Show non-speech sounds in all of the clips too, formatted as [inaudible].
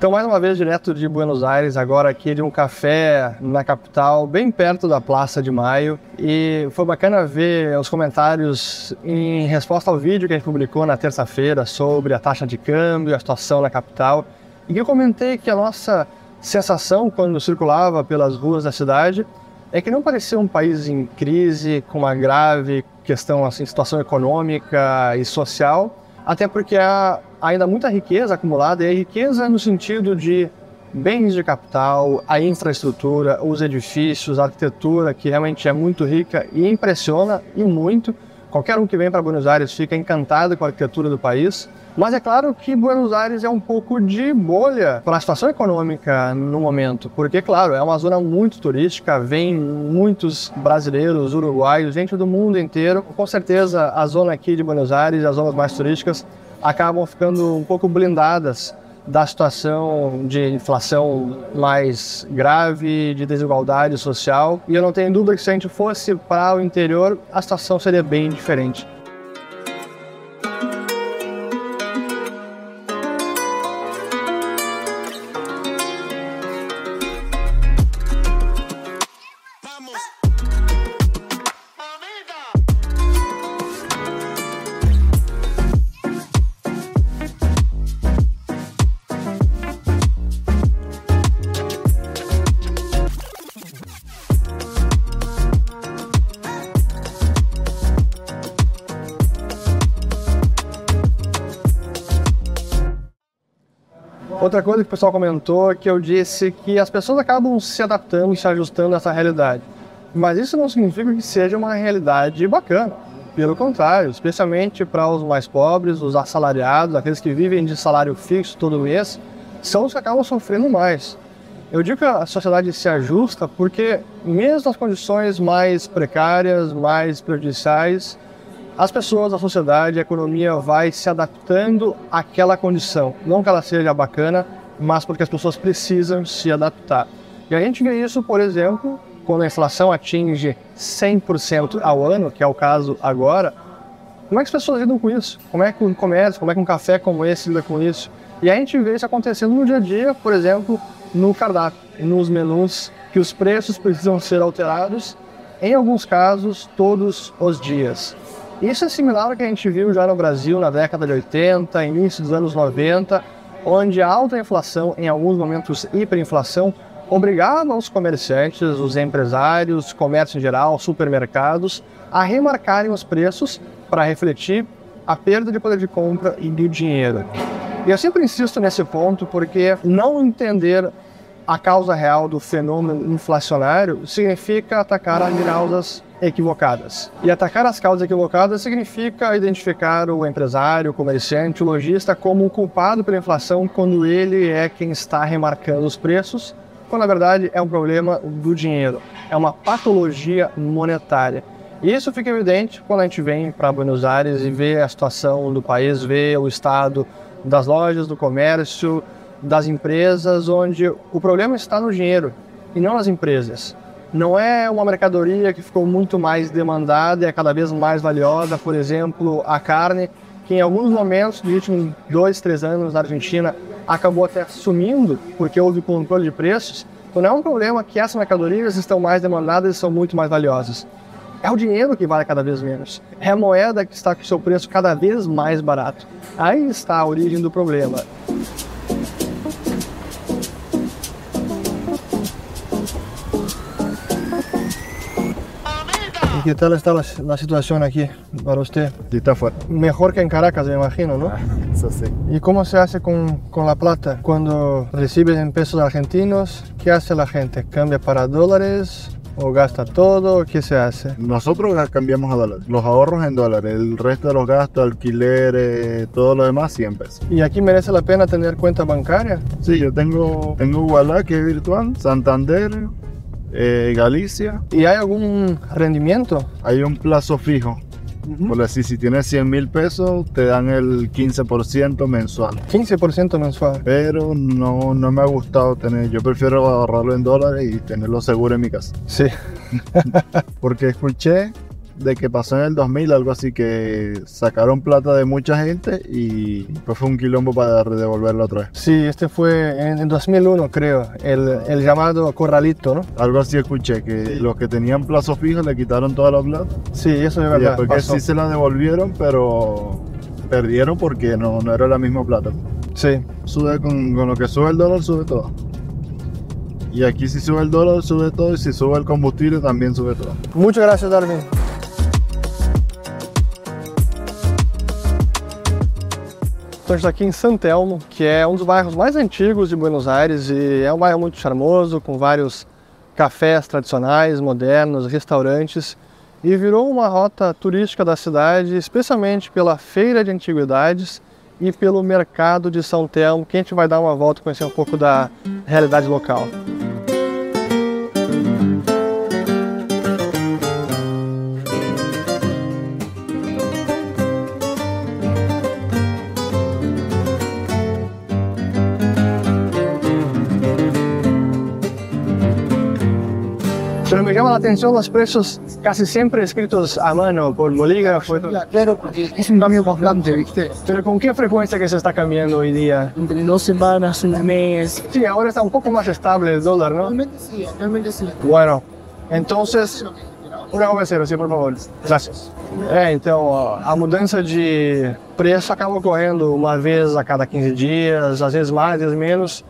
Então, mais uma vez, direto de Buenos Aires, agora aqui de um café na capital, bem perto da Praça de Maio. E foi bacana ver os comentários em resposta ao vídeo que a gente publicou na terça-feira sobre a taxa de câmbio, a situação na capital. E eu comentei que a nossa sensação quando circulava pelas ruas da cidade é que não parecia um país em crise, com uma grave questão, assim, situação econômica e social, até porque há ainda muita riqueza acumulada, e a riqueza no sentido de bens de capital, a infraestrutura, os edifícios, a arquitetura, que realmente é muito rica e impressiona e muito. Qualquer um que vem para Buenos Aires fica encantado com a arquitetura do país. Mas é claro que Buenos Aires é um pouco de bolha para a situação econômica no momento, porque, claro, é uma zona muito turística, vem muitos brasileiros, uruguaios, gente do mundo inteiro. Com certeza, a zona aqui de Buenos Aires, as zonas mais turísticas, acabam ficando um pouco blindadas da situação de inflação mais grave, de desigualdade social. E eu não tenho dúvida que se a gente fosse para o interior, a situação seria bem diferente. Outra coisa que o pessoal comentou é que eu disse que as pessoas acabam se adaptando, se ajustando a essa realidade. Mas isso não significa que seja uma realidade bacana. Pelo contrário, especialmente para os mais pobres, os assalariados, aqueles que vivem de salário fixo todo mês, são os que acabam sofrendo mais. Eu digo que a sociedade se ajusta porque, mesmo nas condições mais precárias, mais prejudiciais, as pessoas, a sociedade, a economia vai se adaptando àquela condição. Não que ela seja bacana, mas porque as pessoas precisam se adaptar. E a gente vê isso, por exemplo, quando a inflação atinge 100% ao ano, que é o caso agora, como é que as pessoas lidam com isso? Como é que o comércio, como é que um café como esse lida com isso? E a gente vê isso acontecendo no dia a dia, por exemplo, no cardápio, nos menus, que os preços precisam ser alterados, em alguns casos, todos os dias. Isso é similar ao que a gente viu já no Brasil na década de 80, início dos anos 90, onde a alta inflação, em alguns momentos hiperinflação, obrigava os comerciantes, os empresários, comércio em geral, supermercados, a remarcarem os preços para refletir a perda de poder de compra e de dinheiro. E eu sempre insisto nesse ponto porque não entender a causa real do fenômeno inflacionário significa atacar as causas equivocadas. E atacar as causas equivocadas significa identificar o empresário, o comerciante, o lojista como o culpado pela inflação quando ele é quem está remarcando os preços, quando na verdade é um problema do dinheiro, é uma patologia monetária. E isso fica evidente quando a gente vem para Buenos Aires e vê a situação do país, vê o estado das lojas, do comércio, das empresas, onde o problema está no dinheiro e não nas empresas. Não é uma mercadoria que ficou muito mais demandada e é cada vez mais valiosa, por exemplo, a carne, que em alguns momentos, nos últimos dois, três anos na Argentina, acabou até sumindo porque houve controle de preços. Então não é um problema que essas mercadorias estão mais demandadas e são muito mais valiosas. É o dinheiro que vale cada vez menos. É a moeda que está com seu preço cada vez mais barato. Aí está a origem do problema. ¿Y qué tal está la, la, situación aquí para usted? Mejor que en Caracas, me imagino, ¿no? Ah, eso sí. ¿Y cómo se hace con, con la plata? Cuando recibes en pesos argentinos, ¿qué hace la gente? ¿Cambia para dólares? ¿O gasta todo? ¿Qué se hace? Nosotros cambiamos a dólares. Los ahorros en dólares. El resto de los gastos, alquileres, todo lo demás, 100 pesos. ¿Y aquí merece la pena tener cuenta bancaria? Sí, yo tengo, tengo Ubalá, que es virtual, Santander, eh, Galicia. ¿Y hay algún rendimiento? Hay un plazo fijo. Uh -huh. Por decir, si tienes 100 mil pesos, te dan el 15% mensual. 15% mensual. Pero no, no me ha gustado tener, yo prefiero ahorrarlo en dólares y tenerlo seguro en mi casa. Sí. [laughs] Porque escuché de que pasó en el 2000, algo así, que sacaron plata de mucha gente y pues fue un quilombo para devolverla otra vez. Sí, este fue en, en 2001, creo, el, el llamado corralito, ¿no? Algo así escuché, que los que tenían plazo fijo le quitaron toda la plata. Sí, eso es verdad. después que pasó. sí se la devolvieron, pero perdieron porque no, no era la misma plata. Sí. Sube con, con lo que sube el dólar, sube todo. Y aquí si sube el dólar, sube todo. Y si sube el combustible, también sube todo. Muchas gracias, Darwin. Está aqui em San Telmo, que é um dos bairros mais antigos de Buenos Aires e é um bairro muito charmoso, com vários cafés tradicionais, modernos, restaurantes e virou uma rota turística da cidade, especialmente pela feira de antiguidades e pelo mercado de São Telmo, que a gente vai dar uma volta e conhecer um pouco da realidade local. Pero me llama la atención los precios casi siempre escritos a mano por bolígrafo. Claro, porque es un cambio constante, ¿viste? Pero ¿con qué frecuencia que se está cambiando hoy día? Entre dos semanas, un mes. Sí, ahora está un poco más estable el dólar, ¿no? Realmente sí, realmente sí. Bueno, entonces, uma converseira, sim, por favor. Graças. É, então, a mudança de preço acaba ocorrendo uma vez a cada 15 dias, às vezes mais, às vezes menos.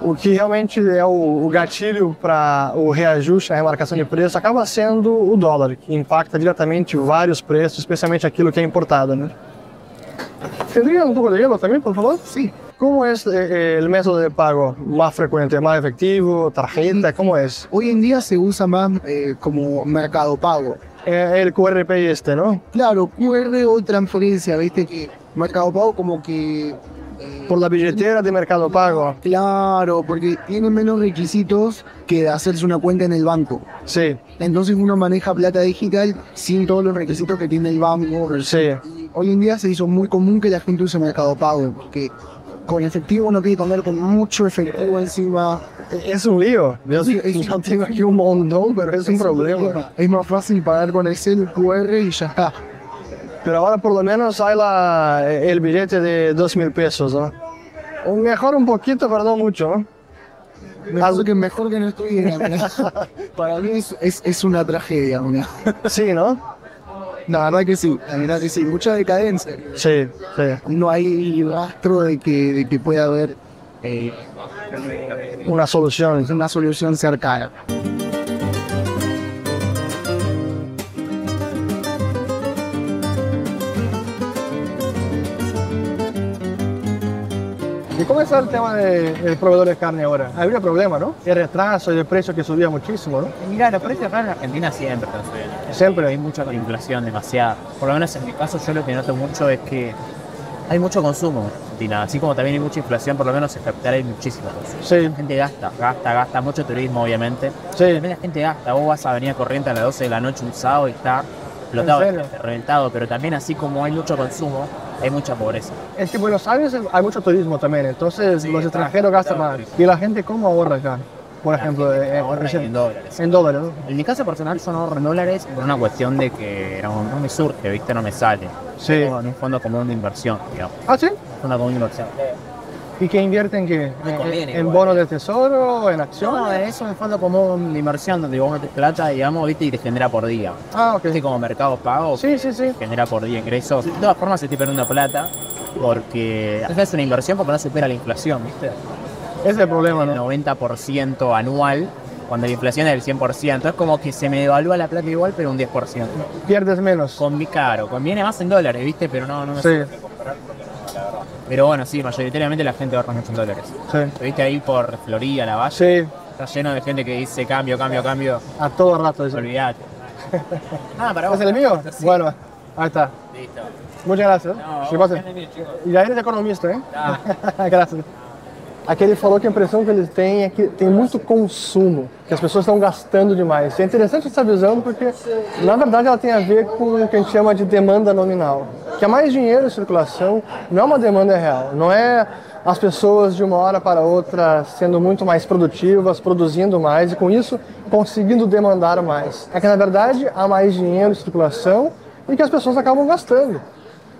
O que realmente é o, o gatilho para o reajuste, a remarcação de preço, acaba sendo o dólar, que impacta diretamente vários preços, especialmente aquilo que é importado, né? ¿Tendría un poco de hielo también, por favor? Sí. ¿Cómo es eh, el método de pago más frecuente? ¿Más efectivo? ¿Tarjeta? ¿Cómo es? Hoy en día se usa más eh, como mercado pago. Eh, el QRP este, ¿no? Claro, QR o transferencia, ¿viste? Que mercado pago como que... Por la billetera de Mercado Pago. Claro, porque tiene menos requisitos que hacerse una cuenta en el banco. Sí, Entonces uno maneja plata digital sin todos los requisitos que tiene el banco. sí. Hoy en día se hizo muy común que la gente use Mercado Pago, porque con efectivo uno tiene que comer con mucho efectivo encima. Es un lío. Yo, Sí, es- yo [laughs] tengo aquí un montón, pero es un problema. Es más fácil pagar con Excel, el QR y ya está. Pero ahora por lo menos hay la, el billete de dos mil pesos, ¿no? O mejor un poquito, pero no mucho, ¿no? Mejor que mejor que no estuviera. [laughs] Para mí es, es, es una tragedia. mira. Sí, ¿no? La verdad que sí, la verdad que sí. Mucha decadencia. Sí, sí. No hay rastro de que, de que pueda haber eh, Una solución. una solución cercana. ¿Y cómo está el tema de- del proveedor de carne ahora? Hay un problema, ¿no? El retraso y el precio que subía muchísimo, ¿no? Mira, los precios acá en Argentina siempre están subiendo. Siempre. Hay mucha inflación, demasiada. Por lo menos en mi caso, yo lo que noto mucho es que hay mucho consumo en Argentina. Así como también hay mucha inflación, por lo menos en capital hay muchísimo consumo. Sí, La gente gasta, gasta, gasta, mucho turismo, obviamente. sí. También la gente gasta. Vos vas a Avenida Corriente a las 12 de la noche un sábado y está explotado, reventado. Pero también, así como hay mucho consumo, hay mucha pobreza. Es que en Buenos Aires hay mucho turismo también, entonces los extranjeros gastan más. ¿Y la gente cómo ahorra acá? Por ejemplo, eh, Ahorra en, dólares. en dólares, ¿no? En mi caso personal, yo no ahorro en dólares por una cuestión de que no, no me surge, ¿viste? No me sale. Sí. En un fondo común de inversión, digamos. Ah, sí. Fondo común de inversión. ¿Y qué invierten qué? Conviene ¿En igual. bonos del tesoro? ¿En acciones? No, es un fondo común de inversión donde vos metes plata, digamos, ¿viste? Y te genera por día. Ah, ok. Así como mercado pago, Sí, sí, sí. genera por día ingresos. De todas formas, estoy perdiendo plata porque es una inversión porque no supera la inflación, ¿viste? Ese es el problema, El ¿no? 90% anual, cuando la inflación es del 100%. Es como que se me devalúa la plata igual, pero un 10%. Pierdes menos. Con mi caro, conviene más en dólares, ¿viste? Pero no, no me Sí, Pero bueno, sí, mayoritariamente la gente ahorra mucho en dólares. sí. ¿Viste ahí por Florida, la Valle? Sí, Está lleno de gente que dice cambio, cambio, cambio. a todo rato. dice. Olvídate. [laughs] ah, para ¿Es el mío? Sí. Bueno, ahí está. Listo. Muchas gracias. No, Que pase. vos tenés, chicos. E já eres economista, hein? Ah. Graças. Aqui ele falou que a impressão que eles têm é que tem muito consumo, que as pessoas estão gastando demais. É interessante essa visão porque, na verdade, ela tem a ver com o que a gente chama de demanda nominal, que é mais dinheiro em circulação, não é uma demanda real, não é as pessoas de uma hora para outra sendo muito mais produtivas, produzindo mais e com isso conseguindo demandar mais. É que na verdade há mais dinheiro em circulação e que as pessoas acabam gastando.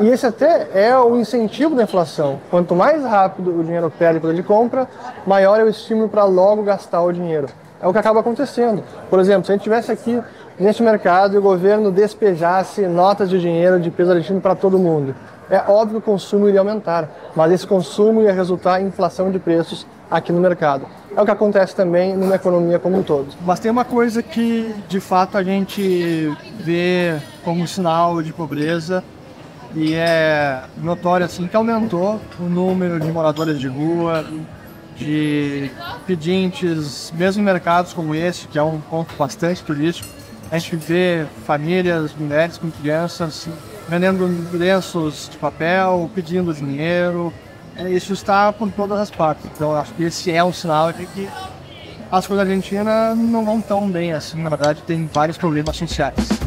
E esse até é o incentivo da inflação. Quanto mais rápido o dinheiro perde poder de compra, maior é o estímulo para logo gastar o dinheiro. É o que acaba acontecendo. Por exemplo, se a gente tivesse aqui neste mercado e o governo despejasse notas de dinheiro de peso argentino para todo mundo, é óbvio que o consumo iria aumentar, mas esse consumo ia resultar em inflação de preços aqui no mercado. É o que acontece também numa economia como um todo. Mas tem uma coisa que de fato a gente vê como sinal de pobreza e é notório assim que aumentou o número de moradores de rua, de pedintes, mesmo em mercados como esse, que é um ponto bastante turístico, a gente vê famílias, mulheres com crianças vendendo lenços de papel, pedindo dinheiro. É, isso está por todas as partes. Então acho que esse é um sinal de que as coisas da Argentina não vão tão bem assim. Na verdade, tem vários problemas sociais.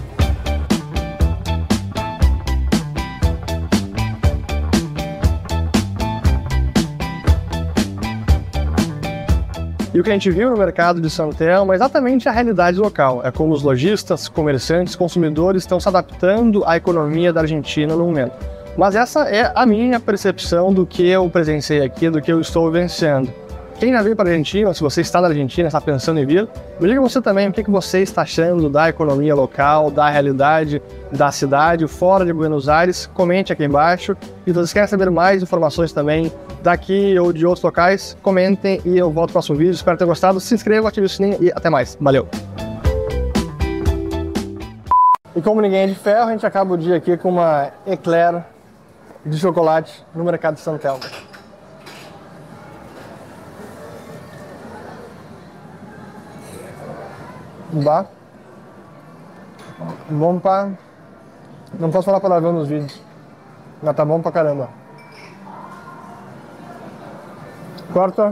E o que a gente viu no mercado de Santelmo é exatamente a realidade local. É como os lojistas, comerciantes, consumidores estão se adaptando à economia da Argentina no momento. Mas essa é a minha percepção do que eu presenciei aqui, do que eu estou vivenciando. Quem já veio para a Argentina, se você está na Argentina, está pensando em vir, me diga você também o que você está achando da economia local, da realidade da cidade, fora de Buenos Aires. Comente aqui embaixo. E se vocês querem saber mais informações também daqui ou de outros locais, comentem e eu volto para o próximo vídeo. Espero ter gostado. Se inscreva, ative o sininho e até mais. Valeu! E como ninguém é de ferro, a gente acaba o dia aqui com uma eclair de chocolate no mercado de São Bah. Bom pra... Não posso falar palavrão nos vídeos. Mas tá bom pra caramba. Corta.